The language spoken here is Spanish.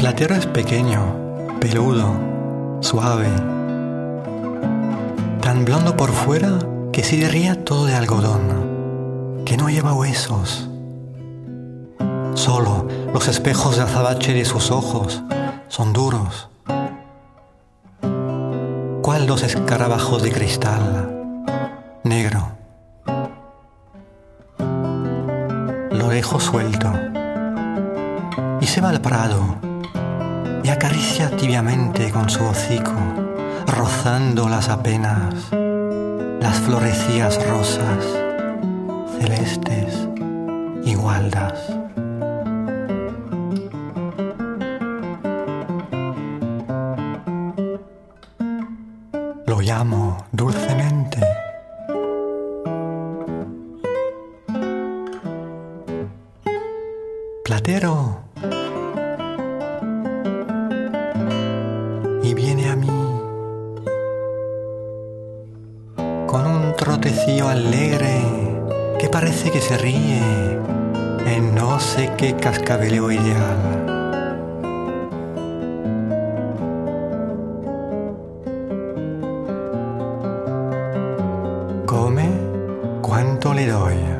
platero es pequeño, peludo, suave, tan blando por fuera que se derría todo de algodón, que no lleva huesos. Solo los espejos de azabache de sus ojos son duros. ¿Cuál dos escarabajos de cristal? Negro. Lo dejo suelto y se va al prado y acaricia tibiamente con su hocico, rozando las apenas, las florecías rosas, celestes y gualdas. Lo llamo dulcemente. Platero. Con un trotecillo alegre que parece que se ríe en no sé qué cascabeleo ideal. come cuanto le doy.